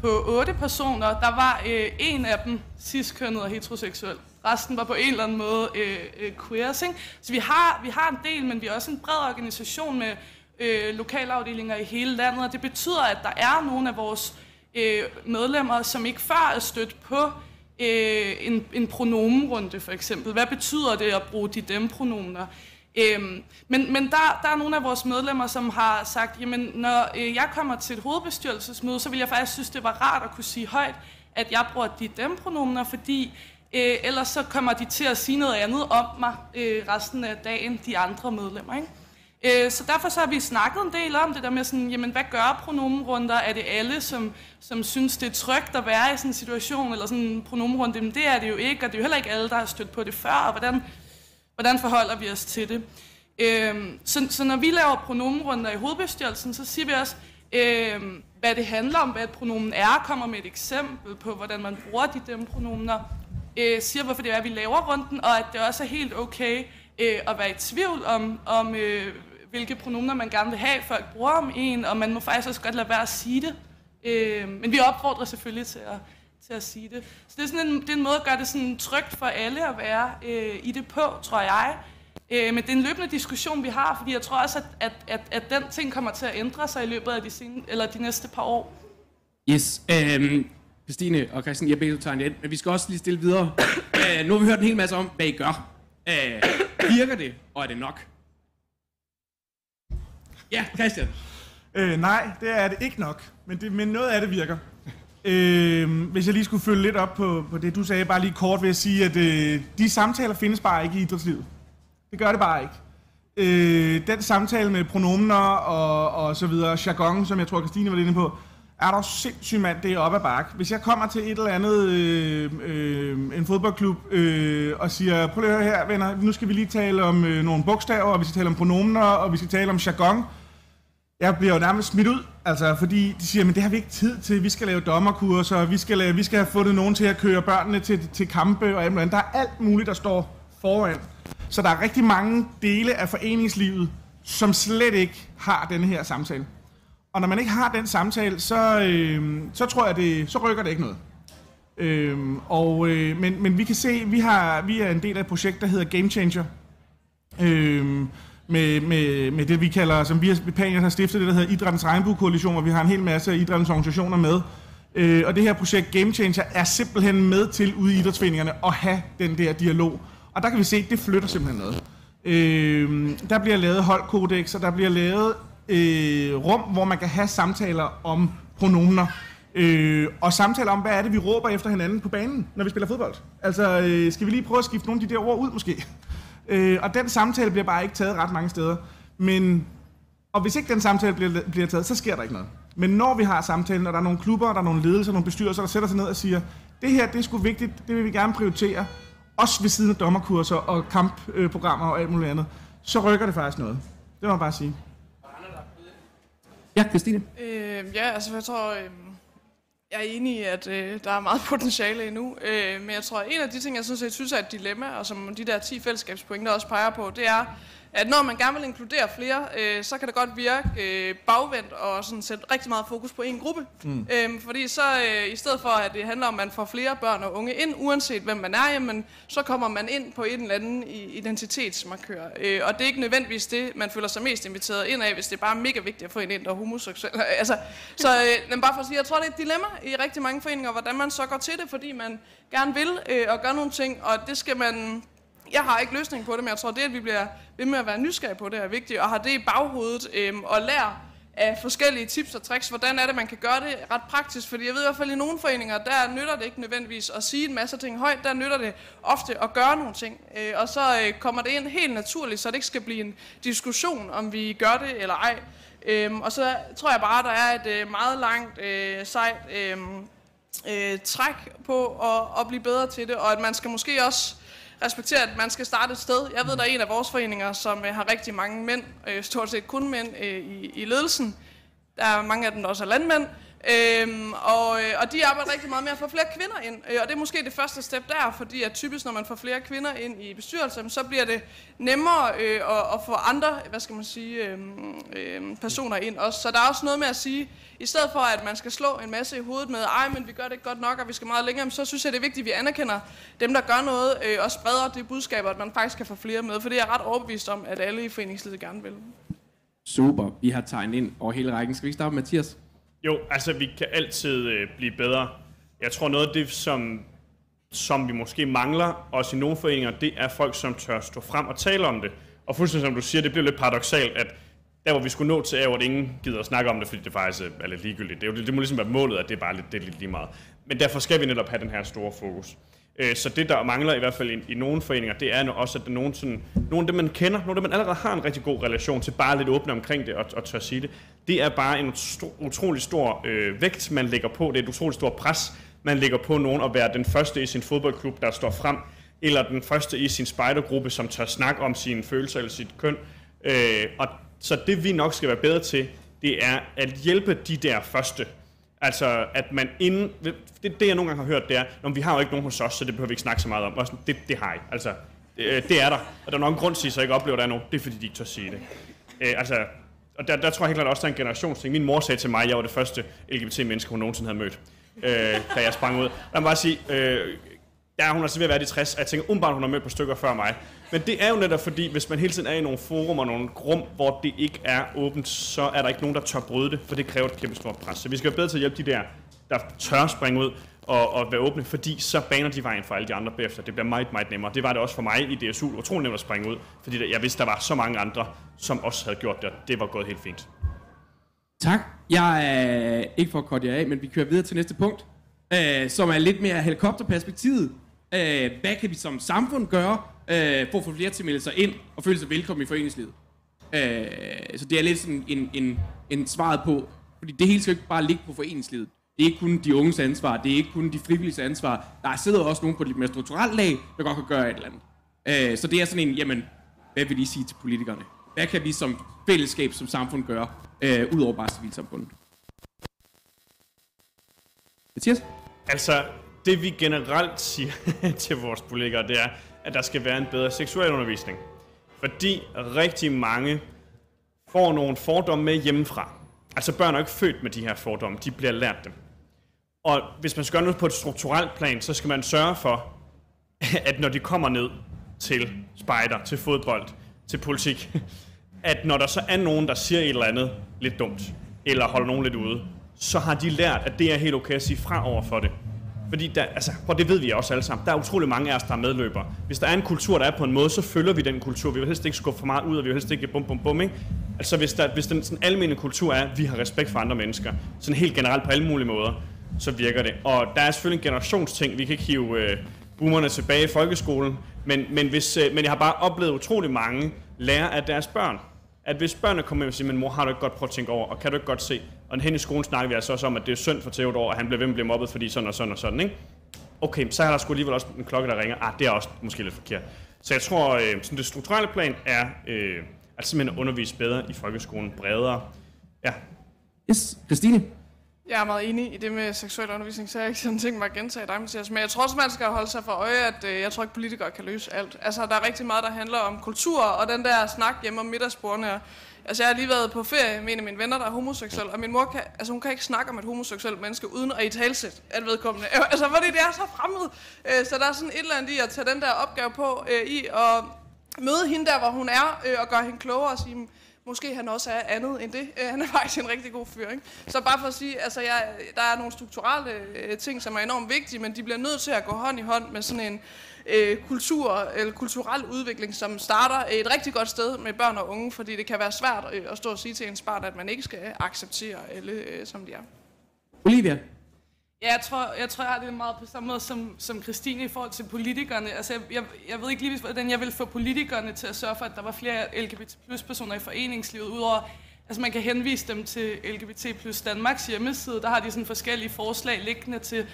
på otte personer, der var øh, en af dem ciskønnet og heteroseksuel. Resten var på en eller anden måde øh, øh, queers. Ikke? Så vi har, vi har en del, men vi er også en bred organisation med øh, lokalafdelinger i hele landet, og det betyder, at der er nogle af vores øh, medlemmer, som ikke før er stødt på øh, en, en pronomenrunde for eksempel. Hvad betyder det at bruge de dem pronomener? Øhm, men men der, der er nogle af vores medlemmer, som har sagt, jamen når øh, jeg kommer til et hovedbestyrelsesmøde, så vil jeg faktisk synes, det var rart at kunne sige højt, at jeg bruger de dem pronomener, fordi øh, ellers så kommer de til at sige noget andet om mig øh, resten af dagen, de andre medlemmer. Ikke? Øh, så derfor så har vi snakket en del om det der med sådan, jamen hvad gør pronomenrunder? Er det alle, som, som synes, det er trygt at være i sådan en situation, eller sådan en pronomenrunde? Men det er det jo ikke, og det er jo heller ikke alle, der har stødt på det før, og hvordan Hvordan forholder vi os til det? Øhm, så, så når vi laver pronomenrunder i hovedbestyrelsen, så siger vi også, øhm, hvad det handler om, hvad et pronomen er, kommer med et eksempel på, hvordan man bruger de dem pronomener, øh, siger, hvorfor det er, at vi laver runden, og at det også er helt okay øh, at være i tvivl om, om øh, hvilke pronomener man gerne vil have, folk bruger om en, og man må faktisk også godt lade være at sige det. Øh, men vi opfordrer selvfølgelig til at, til at sige det. Så det er, sådan en, det er en måde at gøre det sådan trygt for alle at være øh, i det på, tror jeg. Øh, men det er en løbende diskussion, vi har, fordi jeg tror også, at, at, at, at den ting kommer til at ændre sig i løbet af de, sen, eller de næste par år. Yes. Øhm, Christine og Christian, jeg beder du ind, men vi skal også lige stille videre. *coughs* øh, nu har vi hørt en hel masse om, hvad I gør. Øh, virker det, og er det nok? Ja, Christian. Øh, nej, det er det ikke nok, men, det, men noget af det virker. Øh, hvis jeg lige skulle følge lidt op på, på det, du sagde, bare lige kort vil jeg sige, at øh, de samtaler findes bare ikke i idrætslivet. Det gør det bare ikke. Øh, den samtale med pronomener og, og så videre, jargon, som jeg tror, Christine var inde på, er der sindssygt mand, det er op ad bakke. Hvis jeg kommer til et eller andet, øh, øh, en fodboldklub, øh, og siger, prøv lige at høre her, venner, nu skal vi lige tale om øh, nogle bogstaver, og vi skal tale om pronomener, og vi skal tale om jargon, jeg bliver jo nærmest smidt ud, altså, fordi de siger, men det har vi ikke tid til. Vi skal lave dommerkurser, vi skal, lave, vi skal have fundet nogen til at køre børnene til, til kampe og alt Der er alt muligt, der står foran. Så der er rigtig mange dele af foreningslivet, som slet ikke har den her samtale. Og når man ikke har den samtale, så, øh, så tror jeg, det, så rykker det ikke noget. Øh, og, øh, men, men vi kan se, vi har vi er en del af et projekt, der hedder Game Changer. Øh, med, med, med det, vi kalder, som vi har, Panier har stiftet, det der hedder Idrættens Regnbue-koalition, hvor vi har en hel masse af idrættens organisationer med. Øh, og det her projekt Game Changer er simpelthen med til ude i idrætsforeningerne at have den der dialog. Og der kan vi se, at det flytter simpelthen noget. Øh, der bliver lavet holdkodex, og der bliver lavet øh, rum, hvor man kan have samtaler om pronomener. Øh, og samtaler om, hvad er det, vi råber efter hinanden på banen, når vi spiller fodbold. Altså, øh, skal vi lige prøve at skifte nogle af de der ord ud, måske? Øh, og den samtale bliver bare ikke taget ret mange steder. Men, og hvis ikke den samtale bliver, bliver taget, så sker der ikke noget. Men når vi har samtalen, og der er nogle klubber, der er nogle ledelser, nogle bestyrelser, der sætter sig ned og siger, det her, det er sgu vigtigt, det vil vi gerne prioritere, også ved siden af dommerkurser og kampprogrammer og alt muligt andet, så rykker det faktisk noget. Det må jeg bare sige. Ja, Christine. Øh, ja, altså jeg tror, øh, jeg er enig i, at øh, der er meget *laughs* potentiale endnu. Øh, men jeg tror, at en af de ting, jeg synes, jeg synes er et dilemma, og som de der 10 fællesskabspointer også peger på, det er, at når man gerne vil inkludere flere, øh, så kan det godt virke øh, bagvendt og sådan sætte rigtig meget fokus på en gruppe. Mm. Øh, fordi så øh, i stedet for, at det handler om, at man får flere børn og unge ind, uanset hvem man er, jamen, så kommer man ind på en eller anden identitetsmarkør. Øh, og det er ikke nødvendigvis det, man føler sig mest inviteret ind af, hvis det er bare mega vigtigt at få en ind, der er homoseksuel. *laughs* altså, så øh, men bare for at sige, jeg tror, det er et dilemma i rigtig mange foreninger, hvordan man så går til det, fordi man gerne vil øh, og gøre nogle ting, og det skal man jeg har ikke løsning på det, men jeg tror, det, at vi bliver ved med at være nysgerrige på det, er vigtigt, og har det i baghovedet, øhm, og lære af forskellige tips og tricks, hvordan er det, man kan gøre det ret praktisk, fordi jeg ved i hvert fald i nogle foreninger, der nytter det ikke nødvendigvis at sige en masse ting højt, der nytter det ofte at gøre nogle ting, øh, og så øh, kommer det ind helt naturligt, så det ikke skal blive en diskussion, om vi gør det eller ej. Øhm, og så tror jeg bare, der er et øh, meget langt, øh, sejt øh, øh, træk på at, at blive bedre til det, og at man skal måske også respektere, at man skal starte et sted. Jeg ved, der er en af vores foreninger, som øh, har rigtig mange mænd, øh, stort set kun mænd øh, i, i ledelsen. Der er mange af dem, der også er landmænd. Øhm, og, øh, og de arbejder rigtig meget med at få flere kvinder ind. Øh, og det er måske det første step der, fordi at typisk, når man får flere kvinder ind i bestyrelsen, så bliver det nemmere øh, at, at få andre hvad skal man sige, øh, øh, personer ind også. Så der er også noget med at sige, i stedet for at man skal slå en masse i hovedet med, ej, men vi gør det ikke godt nok, og vi skal meget længere, så synes jeg, det er vigtigt, at vi anerkender dem, der gør noget, øh, og spreder det budskab, at man faktisk kan få flere med. For det er jeg ret overbevist om, at alle i foreningslivet gerne vil. Super. Vi har tegnet ind over hele rækken. Skal vi starte med Mathias? Jo, altså vi kan altid øh, blive bedre. Jeg tror noget af det, som, som vi måske mangler, også i nogle foreninger, det er folk, som tør stå frem og tale om det. Og fuldstændig som du siger, det bliver lidt paradoxalt, at der hvor vi skulle nå til, er, at ingen gider at snakke om det, fordi det faktisk øh, er lidt ligegyldigt. Det, er jo, det må ligesom være målet, at det er bare lidt, det er lidt lige meget. Men derfor skal vi netop have den her store fokus. Øh, så det, der mangler i hvert fald i, i nogle foreninger, det er også, at der er nogen, sådan, nogle af dem, man kender, nogle af dem, man allerede har en rigtig god relation til, bare lidt åbne omkring det og, og tør sige det. Det er bare en utrolig stor øh, vægt, man lægger på. Det er et utrolig stort pres, man lægger på nogen at være den første i sin fodboldklub, der står frem, eller den første i sin spejdergruppe, som tør snakke om sine følelser eller sit køn. Øh, og så det vi nok skal være bedre til, det er at hjælpe de der første. Altså, at man inden... Det, det jeg nogle gange har hørt, det er, når vi har jo ikke nogen hos os, så det behøver vi ikke snakke så meget om. Og sådan, det, det har I. Altså, det, øh, det er der. Og der er nok en grund til, at jeg ikke oplever, at der er nogen. Det er, fordi de ikke tør sige det. Øh, altså, og der, der tror jeg helt klart også, der er en generationsting. Min mor sagde til mig, at jeg var det første LGBT-menneske, hun nogensinde havde mødt, øh, da jeg sprang ud. Lad mig bare sige, øh, Ja, hun er så ved at være de 60, og jeg tænker, umiddelbart hun har mødt på stykker før mig. Men det er jo netop fordi, hvis man hele tiden er i nogle forum og nogle rum, hvor det ikke er åbent, så er der ikke nogen, der tør bryde det, for det kræver et kæmpe stort pres. Så vi skal være bedre til at hjælpe de der, der tør springe ud og, og være åbne, fordi så baner de vejen for alle de andre bagefter. Det bliver meget, meget nemmere. Det var det også for mig i DSU. Utrolig nemt at springe ud, fordi jeg vidste, der var så mange andre, som også havde gjort det, og det var gået helt fint. Tak. Jeg er ikke for at korte jer af, men vi kører videre til næste punkt, øh, som er lidt mere helikopterperspektivet. Øh, hvad kan vi som samfund gøre øh, for at få flere til at melde sig ind og føle sig velkommen i foreningslivet? Øh, så det er lidt sådan en, en, en svaret på, fordi det hele skal ikke bare ligge på foreningslivet. Det er ikke kun de unges ansvar, det er ikke kun de frivillige ansvar. Der sidder også nogen på et lidt mere strukturelt lag, der godt kan gøre et eller andet. Øh, så det er sådan en, jamen, hvad vil I sige til politikerne? Hvad kan vi som fællesskab, som samfund gøre, øh, ud over bare civilsamfundet? Mathias? Altså, det vi generelt siger *laughs* til vores politikere, det er, at der skal være en bedre seksualundervisning. Fordi rigtig mange får nogle fordomme med hjemmefra. Altså børn er ikke født med de her fordomme, de bliver lært dem. Og hvis man skal gøre noget på et strukturelt plan, så skal man sørge for, *laughs* at når de kommer ned til spejder, til fodbold, til politik, *laughs* at når der så er nogen, der siger et eller andet lidt dumt, eller holder nogen lidt ude, så har de lært, at det er helt okay at sige fra over for det. Fordi der, altså, og det ved vi også alle sammen, der er utrolig mange af os, der er medløbere. Hvis der er en kultur, der er på en måde, så følger vi den kultur. Vi vil helst ikke skubbe for meget ud, og vi vil helst ikke bum bum bum, ikke? Altså hvis, der, hvis den sådan almindelige kultur er, at vi har respekt for andre mennesker, sådan helt generelt på alle mulige måder, så virker det. Og der er selvfølgelig en generationsting. Vi kan ikke hive øh, boomerne tilbage i folkeskolen, men, men, hvis, øh, men jeg har bare oplevet utrolig mange lære af deres børn. At hvis børnene kommer hjem og siger, men mor, har du ikke godt prøvet at tænke over, og kan du ikke godt se? Og hen i skolen snakker vi altså også om, at det er synd for Theodor, at han bliver ved med at blive mobbet, fordi sådan og sådan og sådan, ikke? Okay, så har der sgu alligevel også en klokke, der ringer. Ah, det er også måske lidt forkert. Så jeg tror, øh, sådan det strukturelle plan er øh, at simpelthen undervise bedre i folkeskolen, bredere. Ja, Yes, Christine. Jeg er meget enig i det med seksuel undervisning, så jeg har ikke sådan tænkt mig at gentage dig, Mathias. Men jeg tror også, man skal holde sig for øje, at øh, jeg tror ikke, politikere kan løse alt. Altså, der er rigtig meget, der handler om kultur, og den der snak hjemme om middagsbordene. Altså, jeg har lige været på ferie med en af mine venner, der er homoseksuel, og min mor kan, altså, hun kan ikke snakke om et homoseksuelt menneske, uden at i talsæt at vedkommende. *laughs* Altså, fordi det er så fremmed. Øh, så der er sådan et eller andet i at tage den der opgave på, øh, i at møde hende der, hvor hun er, øh, og gøre hende klogere og sige, måske han også er andet end det. Øh, han er *laughs* faktisk en rigtig god fyr, ikke? Så bare for at sige, altså jeg, der er nogle strukturelle øh, ting, som er enormt vigtige, men de bliver nødt til at gå hånd i hånd med sådan en øh, kultur eller kulturel udvikling, som starter øh, et rigtig godt sted med børn og unge, fordi det kan være svært øh, at stå og sige til ens barn, at man ikke skal acceptere alle, øh, som de er. Olivia. Ja, jeg tror, jeg tror, jeg har det meget på samme måde som, som Christine i forhold til politikerne. Altså, jeg, jeg, jeg ved ikke lige, hvordan jeg vil få politikerne til at sørge for, at der var flere LGBT plus personer i foreningslivet, udover Altså man kan henvise dem til LGBT plus Danmarks hjemmeside. Der har de sådan forskellige forslag liggende til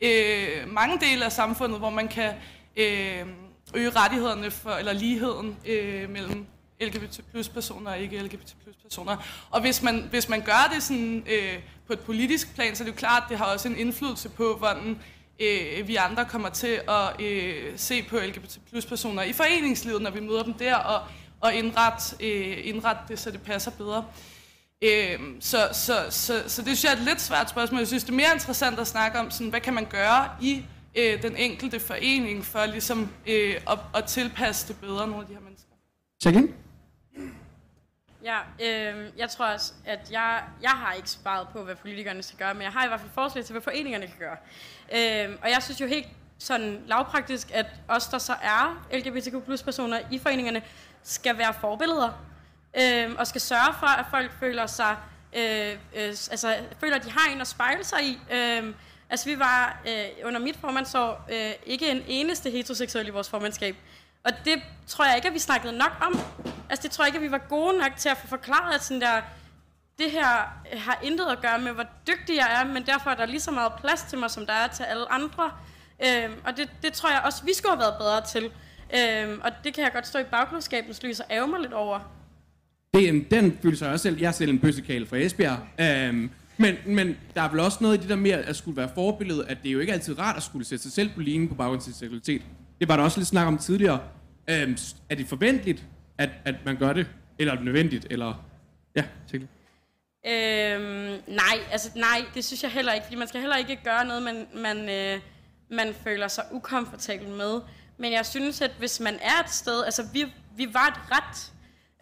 øh, mange dele af samfundet, hvor man kan øh, øge rettighederne for, eller ligheden øh, mellem LGBT plus personer og ikke LGBT plus personer. Og hvis man, hvis man gør det sådan, øh, på et politisk plan, så er det jo klart, at det har også en indflydelse på, hvordan øh, vi andre kommer til at øh, se på LGBT plus personer i foreningslivet, når vi møder dem der, og, og indrette, øh, indret det, så det passer bedre. Øh, så, så, så, så det synes jeg er et lidt svært spørgsmål. Jeg synes, det er mere interessant at snakke om, sådan, hvad kan man gøre i øh, den enkelte forening, for ligesom øh, at, at tilpasse det bedre nogle af de her mennesker. Jacqueline? Ja, øh, jeg tror også, at jeg, jeg har ikke sparet på, hvad politikerne skal gøre, men jeg har i hvert fald forslag til, hvad foreningerne kan gøre. Øh, og jeg synes jo helt sådan lavpraktisk, at os, der så er LGBTQ plus personer i foreningerne, skal være forbilleder. Øh, og skal sørge for, at folk føler sig, øh, øh, altså føler, at de har en at spejle sig i. Øh, altså vi var øh, under mit formandsår øh, ikke en eneste heteroseksuel i vores formandskab. Og det tror jeg ikke, at vi snakkede nok om. Altså det tror jeg ikke, at vi var gode nok til at få forklaret, at sådan der, det her har intet at gøre med, hvor dygtig jeg er, men derfor er der lige så meget plads til mig, som der er til alle andre. Øhm, og det, det tror jeg også, vi skulle have været bedre til. Øhm, og det kan jeg godt stå i bagklodskabens lys og ærge mig lidt over. Det, øhm, den følelse jeg også selv. Jeg er selv en bøssekale fra Esbjerg. Øhm, men, men der er vel også noget i det der med at skulle være forbillede, at det er jo ikke altid rart at skulle sætte sig selv på linjen på baggrund af seksualitet. Det var der også lidt snak om tidligere. Øhm, er det forventeligt, at, at man gør det? Eller er det nødvendigt? Eller... Ja, sikkert. Øhm, nej, altså nej, det synes jeg heller ikke, fordi man skal heller ikke gøre noget, man, man, øh, man føler sig ukomfortabel med. Men jeg synes, at hvis man er et sted, altså vi, vi var et ret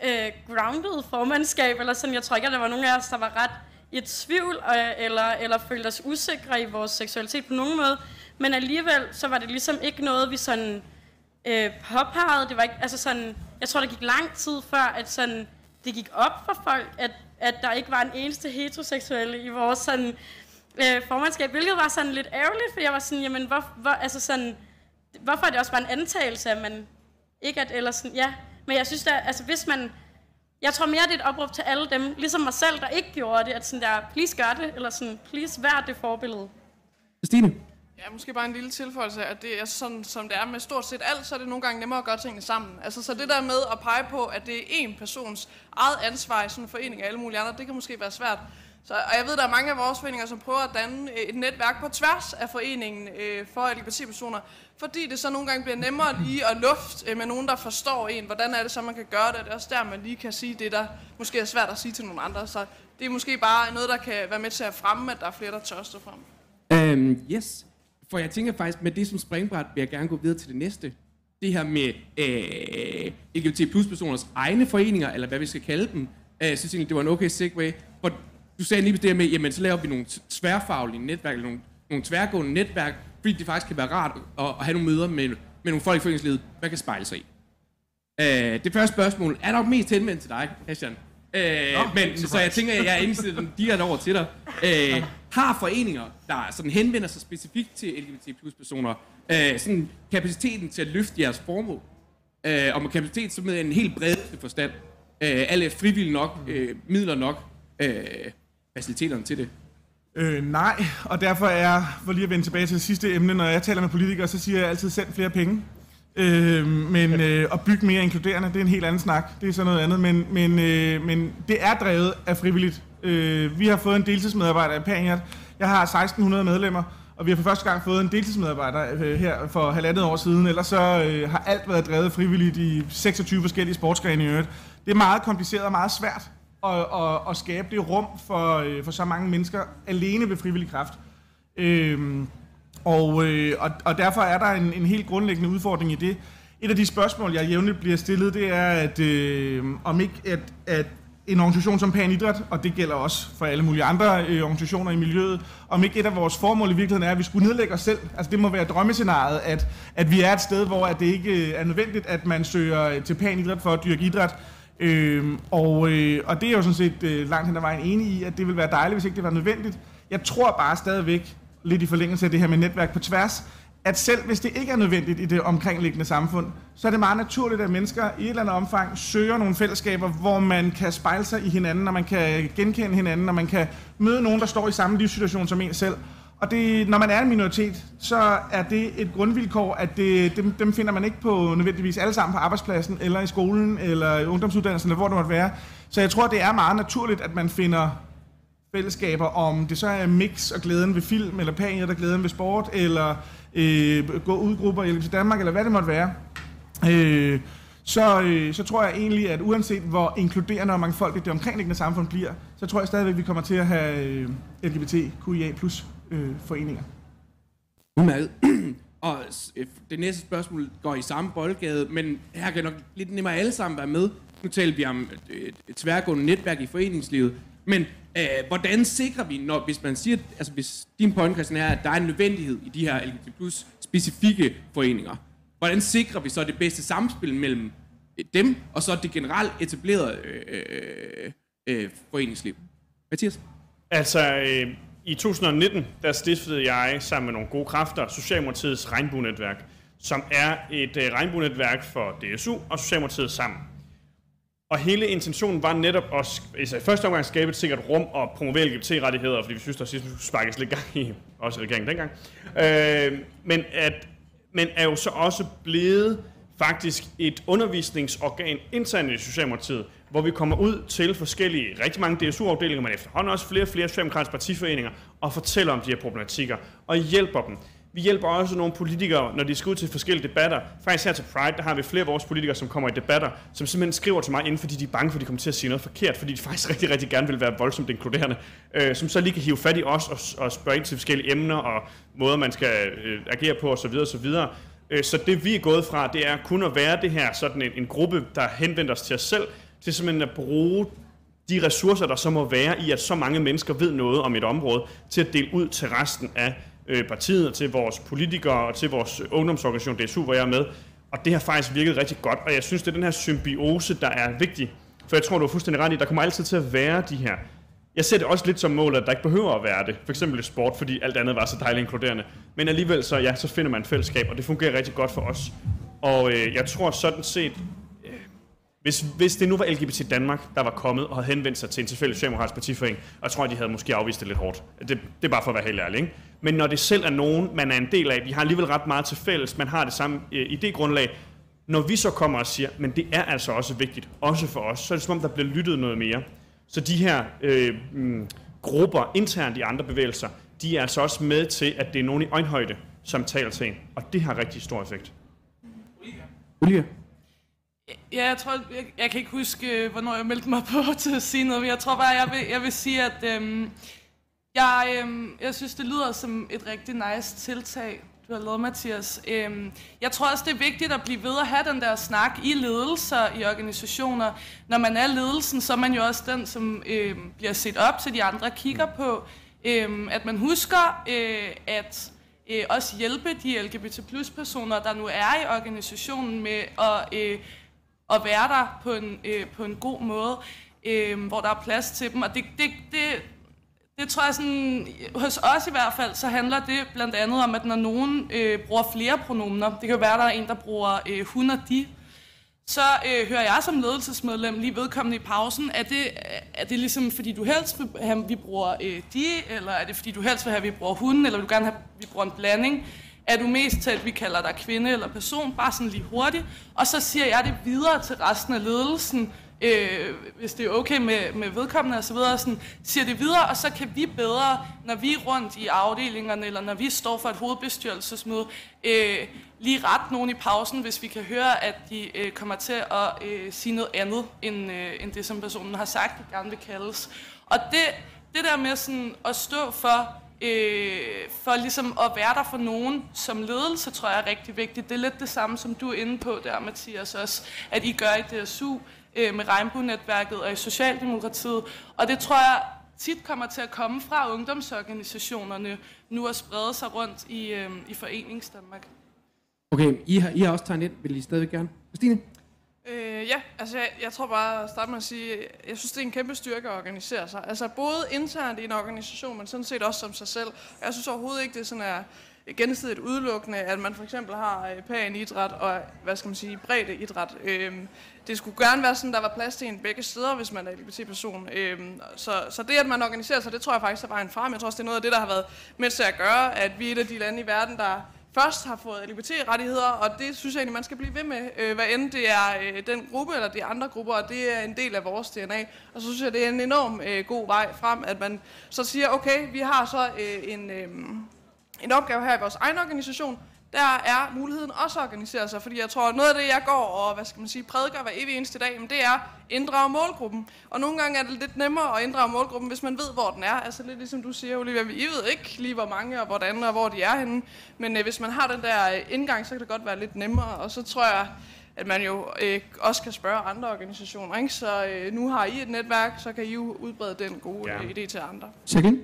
øh, grounded formandskab, eller sådan, jeg tror ikke, at der var nogen af os, der var ret i tvivl, øh, eller, eller følte os usikre i vores seksualitet på nogen måde. Men alligevel, så var det ligesom ikke noget, vi sådan øh, påpegede. Det var ikke, altså sådan, jeg tror, der gik lang tid før, at sådan, det gik op for folk, at, at der ikke var en eneste heteroseksuelle i vores sådan, øh, formandskab, hvilket var sådan lidt ærgerligt, for jeg var sådan, jamen, hvor, hvor, altså sådan, hvorfor er det også bare en antagelse, at man ikke at, eller sådan, ja, men jeg synes, da, altså, hvis man, jeg tror mere, det er et opråb til alle dem, ligesom mig selv, der ikke gjorde det, at sådan der, please gør det, eller sådan, please vær det forbillede. Stine? Ja, måske bare en lille tilføjelse, at det er sådan, som det er med stort set alt, så er det nogle gange nemmere at gøre tingene sammen. Altså, så det der med at pege på, at det er én persons eget ansvar i sådan en forening af alle mulige andre, det kan måske være svært. Så, og jeg ved, der er mange af vores foreninger, som prøver at danne øh, et netværk på tværs af foreningen øh, for LGBT-personer, fordi det så nogle gange bliver nemmere lige at luft øh, med nogen, der forstår en. Hvordan er det så, man kan gøre det? Det er også der, man lige kan sige det, der måske er svært at sige til nogle andre. Så det er måske bare noget, der kan være med til at fremme, at der er flere, der tør stå frem. Um, yes. For jeg tænker faktisk, med det som springbræt, vil jeg gerne gå videre til det næste. Det her med øh, LGBT plus personers egne foreninger, eller hvad vi skal kalde dem. Så tænkte jeg, det var en okay segue. For du sagde lige det her med, jamen så laver vi nogle tværfaglige netværk, eller nogle, nogle tværgående netværk, fordi det faktisk kan være rart at, at have nogle møder med, med nogle folk i foreningslivet, man kan spejle sig i. Uh, det første spørgsmål er nok mest henvendt til dig, Christian. Uh, men, så jeg tænker, at jeg indsætter den direkte over til dig. Uh, *laughs* har foreninger, der sådan henvender sig specifikt til LGBT plus personer, uh, sådan kapaciteten til at løfte jeres formål, uh, og med kapacitet som med en helt bred forstand, uh, alle frivillige nok, uh, midler nok, uh, faciliteterne til det. Øh, nej, og derfor er, for lige at vende tilbage til det sidste emne, når jeg taler med politikere, så siger jeg altid, send flere penge. Øh, men øh, at bygge mere inkluderende, det er en helt anden snak. Det er så noget andet, men, men, øh, men det er drevet af frivilligt. Øh, vi har fået en deltidsmedarbejder i Paniat. Jeg har 1600 medlemmer, og vi har for første gang fået en deltidsmedarbejder øh, her for halvandet år siden. Ellers så øh, har alt været drevet frivilligt i 26 forskellige sportsgrene i øvrigt. Det er meget kompliceret og meget svært at, at, at skabe det rum for, øh, for så mange mennesker alene ved frivillig kraft. Øh, og, øh, og, og derfor er der en, en helt grundlæggende udfordring i det. Et af de spørgsmål, jeg jævnligt bliver stillet, det er, at øh, om ikke at, at en organisation som Pan Idræt, og det gælder også for alle mulige andre øh, organisationer i miljøet, om ikke et af vores formål i virkeligheden er, at vi skulle nedlægge os selv. Altså det må være drømmescenariet, at, at vi er et sted, hvor at det ikke øh, er nødvendigt, at man søger øh, til Pan Idræt for at dyrke idræt, Øhm, og, øh, og det er jo sådan set øh, langt hen ad vejen enig i, at det vil være dejligt, hvis ikke det var nødvendigt. Jeg tror bare stadigvæk, lidt i forlængelse af det her med netværk på tværs, at selv hvis det ikke er nødvendigt i det omkringliggende samfund, så er det meget naturligt, at mennesker i et eller andet omfang søger nogle fællesskaber, hvor man kan spejle sig i hinanden, og man kan genkende hinanden, og man kan møde nogen, der står i samme livssituation som en selv. Og det, når man er en minoritet, så er det et grundvilkår, at det, dem, dem finder man ikke på nødvendigvis alle sammen på arbejdspladsen, eller i skolen, eller i ungdomsuddannelsen, eller hvor det måtte være. Så jeg tror, det er meget naturligt, at man finder fællesskaber, om det så er mix og glæden ved film, eller panier der glæden ved sport, eller øh, gå ud grupper i Danmark, eller hvad det måtte være. Øh, så, øh, så tror jeg egentlig, at uanset hvor inkluderende og mangfoldigt det omkringliggende samfund bliver, så tror jeg stadigvæk, at vi kommer til at have øh, LGBTQIA plus øh, foreninger. Udmærket. *clears throat* og øh, det næste spørgsmål går i samme boldgade, men her kan nok lidt nemmere alle sammen være med. Nu taler vi om et tværgående netværk i foreningslivet. Men øh, hvordan sikrer vi, når, hvis man siger, altså hvis din point, Christian, er, at der er en nødvendighed i de her LGBT plus specifikke foreninger, hvordan sikrer vi så det bedste samspil mellem øh, dem, og så det generelt etablerede øh, øh, øh, foreningsliv? Mathias? Altså, øh, i 2019, der stiftede jeg sammen med nogle gode kræfter Socialdemokratiets regnbuenetværk, som er et øh, regnbuenetværk for DSU og Socialdemokratiet sammen. Og hele intentionen var netop at altså i første omgang skabe et sikkert rum og promovere LGBT-rettigheder, fordi vi synes, der sidst skulle sparkes lidt gang i, *laughs* også i regeringen dengang. Øh, men, at, men er jo så også blevet faktisk et undervisningsorgan internt i Socialdemokratiet, hvor vi kommer ud til forskellige, rigtig mange DSU-afdelinger, men efterhånden også flere og flere socialdemokratiske partiforeninger, og fortæller om de her problematikker, og hjælper dem. Vi hjælper også nogle politikere, når de skal ud til forskellige debatter. Faktisk her til Pride, der har vi flere af vores politikere, som kommer i debatter, som simpelthen skriver til mig, inden fordi de er bange for, at de kommer til at sige noget forkert, fordi de *laughs* faktisk rigtig, rigtig gerne vil være voldsomt inkluderende, øh, som så lige kan hive fat i os og, og spørge ind til forskellige emner og måder, man skal øh, agere på osv. osv. Øh, så det vi er gået fra, det er kun at være det her sådan en, en gruppe, der henvender os til os selv, til simpelthen at bruge de ressourcer, der så må være i, at så mange mennesker ved noget om et område, til at dele ud til resten af øh, partiet, og til vores politikere og til vores ungdomsorganisation DSU, hvor jeg er med. Og det har faktisk virket rigtig godt, og jeg synes, det er den her symbiose, der er vigtig. For jeg tror, du er fuldstændig ret i, der kommer altid til at være de her. Jeg ser det også lidt som mål, at der ikke behøver at være det. For eksempel i sport, fordi alt andet var så dejligt inkluderende. Men alligevel så, ja, så finder man et fællesskab, og det fungerer rigtig godt for os. Og øh, jeg tror sådan set, hvis, hvis det nu var LGBT Danmark, der var kommet og havde henvendt sig til en tilfældig socialdemokratisk partiforening, og jeg tror, de havde måske afvist det lidt hårdt. Det, det er bare for at være helt ærlig. Ikke? Men når det selv er nogen, man er en del af, vi har alligevel ret meget til fælles, man har det samme øh, idégrundlag, når vi så kommer og siger, men det er altså også vigtigt, også for os, så er det som om, der bliver lyttet noget mere. Så de her øh, mm, grupper internt i andre bevægelser, de er altså også med til, at det er nogen i øjenhøjde, som taler til en. Og det har rigtig stor effekt. Olivia? Ja, jeg tror, jeg, jeg kan ikke huske, øh, hvornår jeg meldte mig på *laughs* til at sige noget, men jeg tror bare, jeg vil, jeg vil sige, at øhm, jeg, øhm, jeg synes, det lyder som et rigtig nice tiltag, du har lavet, Mathias. Øhm, jeg tror også, det er vigtigt at blive ved at have den der snak i ledelser, i organisationer. Når man er ledelsen, så er man jo også den, som øhm, bliver set op til de andre kigger på. Øhm, at man husker, øh, at øh, også hjælpe de LGBT plus personer, der nu er i organisationen med at, øh, at være der på en, øh, på en god måde, øh, hvor der er plads til dem. Og det, det, det, det tror jeg sådan, hos os i hvert fald, så handler det blandt andet om, at når nogen øh, bruger flere pronomener, det kan jo være, der er en, der bruger øh, hun og de, så øh, hører jeg som ledelsesmedlem lige vedkommende i pausen, er det, er det ligesom fordi du helst vil have, at vi bruger øh, de, eller er det fordi du helst vil have, at vi bruger hun, eller vil du gerne have, at vi bruger en blanding? Er du mest til, at vi kalder dig kvinde eller person, bare sådan lige hurtigt, og så siger jeg det videre til resten af ledelsen, øh, hvis det er okay med, med vedkommende og så videre, sådan, siger det videre, og så kan vi bedre, når vi er rundt i afdelingerne, eller når vi står for et hovedbestyrelsesmøde, øh, lige ret nogen i pausen, hvis vi kan høre, at de øh, kommer til at øh, sige noget andet, end, øh, end det, som personen har sagt, det gerne vil kaldes. Og det, det der med sådan at stå for, øh, for ligesom at være der for nogen som ledelse, tror jeg er rigtig vigtigt. Det er lidt det samme, som du er inde på der, Mathias, også, at I gør i DSU øh, med Regnbue-netværket og i Socialdemokratiet. Og det tror jeg tit kommer til at komme fra ungdomsorganisationerne nu og sprede sig rundt i, øh, i Foreningsdanmark. Okay, I har, I har også tegnet ind. Vil I stadigvæk gerne? Stine? Øh, ja, altså jeg, jeg tror bare at starte med at sige, jeg synes, det er en kæmpe styrke at organisere sig. Altså både internt i en organisation, men sådan set også som sig selv. Jeg synes overhovedet ikke, det sådan er gensidigt udelukkende, at man for eksempel har øh, pæn idræt og, hvad skal man sige, bredde idræt. Øhm, det skulle gerne være sådan, der var plads til en begge steder, hvis man er LGBT-person. Øhm, så, så det, at man organiserer sig, det tror jeg faktisk er vejen frem. Jeg tror også, det er noget af det, der har været med til at gøre, at vi er et af de lande i verden, der først har fået LGBT-rettigheder, og det synes jeg egentlig, man skal blive ved med, øh, hvad end det er øh, den gruppe eller de andre grupper, og det er en del af vores DNA. Og så synes jeg, det er en enorm øh, god vej frem, at man så siger, okay, vi har så øh, en, øh, en opgave her i vores egen organisation, der er muligheden også at organisere sig, fordi jeg tror, at noget af det, jeg går og hvad skal man sige, prædiker hver evig eneste dag, men det er inddrage målgruppen. Og nogle gange er det lidt nemmere at inddrage målgruppen, hvis man ved, hvor den er. Altså lidt ligesom du siger, Olivia, I ved ikke lige, hvor mange og hvordan og hvor de er henne. Men øh, hvis man har den der øh, indgang, så kan det godt være lidt nemmere. Og så tror jeg, at man jo øh, også kan spørge andre organisationer. Ikke? Så øh, nu har I et netværk, så kan I jo udbrede den gode Ja. idé til andre. Second?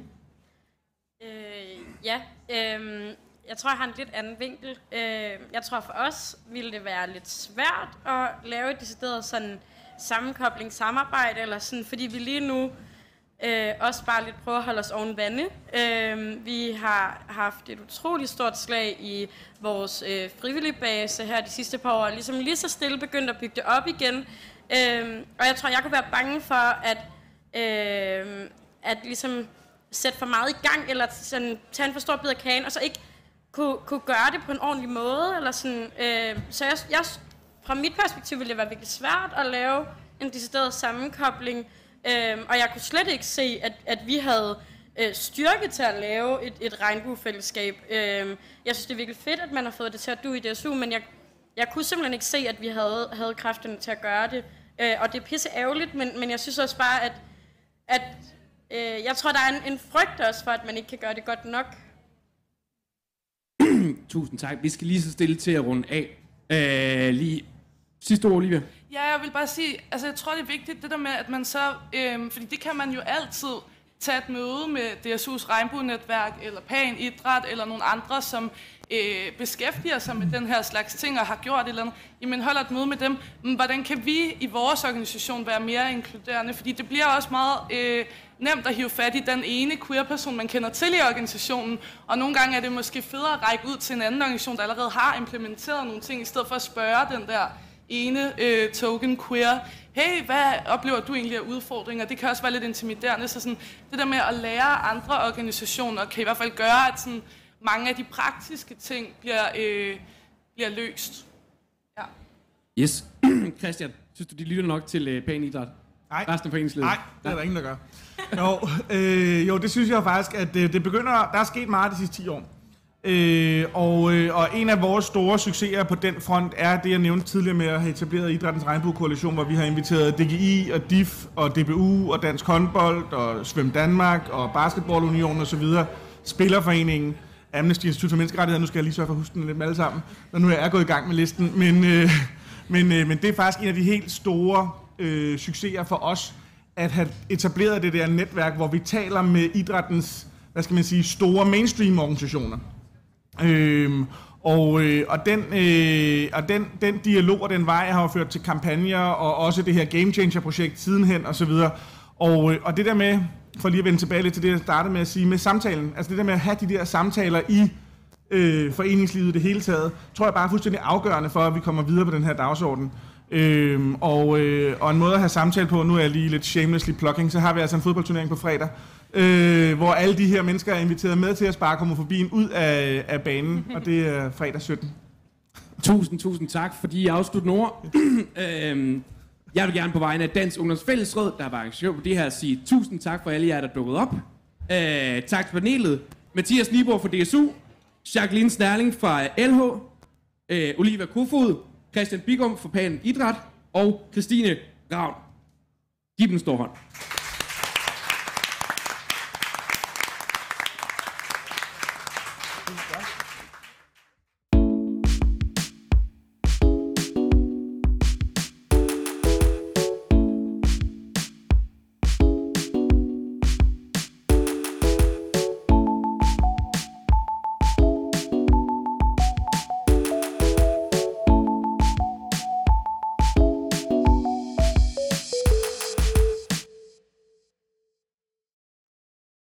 Øh, ja, øh, jeg tror, jeg har en lidt anden vinkel. Øh, jeg tror for os ville det være lidt svært at lave et decideret sådan sammenkobling, samarbejde, eller sådan, fordi vi lige nu øh, også bare lidt prøver at holde os oven vande. Øh, vi har haft et utroligt stort slag i vores øh, frivillige base her de sidste par år, ligesom lige så stille begyndt at bygge det op igen. Øh, og jeg tror, jeg kunne være bange for, at, øh, at ligesom sætte for meget i gang, eller sådan, tage en for stor bid af kagen, og så ikke kunne, kunne gøre det på en ordentlig måde. Eller sådan, øh, så jeg, jeg, fra mit perspektiv ville det være virkelig svært at lave en decideret sammenkobling, øh, og jeg kunne slet ikke se, at, at vi havde øh, styrke til at lave et, et regnbuefællesskab. Øh, jeg synes, det er virkelig fedt, at man har fået det til at du i DSU, men jeg, jeg kunne simpelthen ikke se, at vi havde, havde kræfterne til at gøre det. Øh, og det er pisse ærgerligt, men, men jeg synes også bare, at, at øh, jeg tror, der er en, en frygt også for, at man ikke kan gøre det godt nok. *clears throat* Tusind tak. Vi skal lige så stille til at runde af. Øh, lige sidste ord, Olivia. Ja, jeg vil bare sige, altså jeg tror, det er vigtigt, det der med, at man så, øhm, fordi det kan man jo altid tage et møde med DSU's regnbue-netværk, eller Pan Idræt, eller nogle andre, som øh, beskæftiger sig med den her slags ting, og har gjort et eller andet. Jamen holder et møde med dem. Men hvordan kan vi i vores organisation være mere inkluderende? Fordi det bliver også meget øh, nemt at hive fat i den ene queer-person, man kender til i organisationen, og nogle gange er det måske federe at række ud til en anden organisation, der allerede har implementeret nogle ting, i stedet for at spørge den der ene øh, token queer, hey, hvad oplever du egentlig af udfordringer? Det kan også være lidt intimiderende, så sådan, det der med at lære andre organisationer kan i hvert fald gøre, at sådan, mange af de praktiske ting bliver, øh, bliver løst. Ja. Yes. *clears throat* Christian, synes du, de lytter nok til uh, pæn idræt? Nej. Resten af foreningslivet? Nej, det er der ingen, der gør. Jo, øh, jo, det synes jeg faktisk, at det, det begynder, der er sket meget de sidste 10 år. Øh, og, øh, og en af vores store succeser på den front er det, jeg nævnte tidligere med at have etableret Idrættens Regnbue-koalition, hvor vi har inviteret DGI og DIF og DBU og Dansk Håndbold og Svøm Danmark og Basketballunionen osv., Spillerforeningen, Amnesty Institut for Menneskerettigheder, nu skal jeg lige sørge for at huske den lidt med alle sammen, når nu jeg er gået i gang med listen, men, øh, men, øh, men det er faktisk en af de helt store øh, succeser for os, at have etableret det der netværk, hvor vi taler med idrættens, hvad skal man sige, store mainstream-organisationer. Øh, og øh, og, den, øh, og den, den dialog og den vej har jo ført til kampagner, og også det her Game Changer-projekt sidenhen og så videre. Og, øh, og det der med, for lige at vende tilbage lidt til det, jeg startede med at sige, med samtalen, altså det der med at have de der samtaler i øh, foreningslivet det hele taget, tror jeg bare er fuldstændig afgørende for, at vi kommer videre på den her dagsorden. Øhm, og, øh, og en måde at have samtale på, nu er jeg lige lidt shamelessly plugging, så har vi altså en fodboldturnering på fredag, øh, hvor alle de her mennesker er inviteret med til at spare homofobien ud af, af banen, og det er fredag 17. Tusind, tusind tak for de afsluttende ord. *clears throat* øhm, jeg vil gerne på vegne af Dansk Ungdoms Fællesråd, der var arrangør på det her, sige tusind tak for alle jer, der dukkede op. Øh, tak til panelet. Mathias Niborg fra DSU, Jacqueline Sterling fra LH, øh, Oliver Kofod, Christian Bigum fra Pan Idræt og Christine Ravn. Giv dem en stor hånd.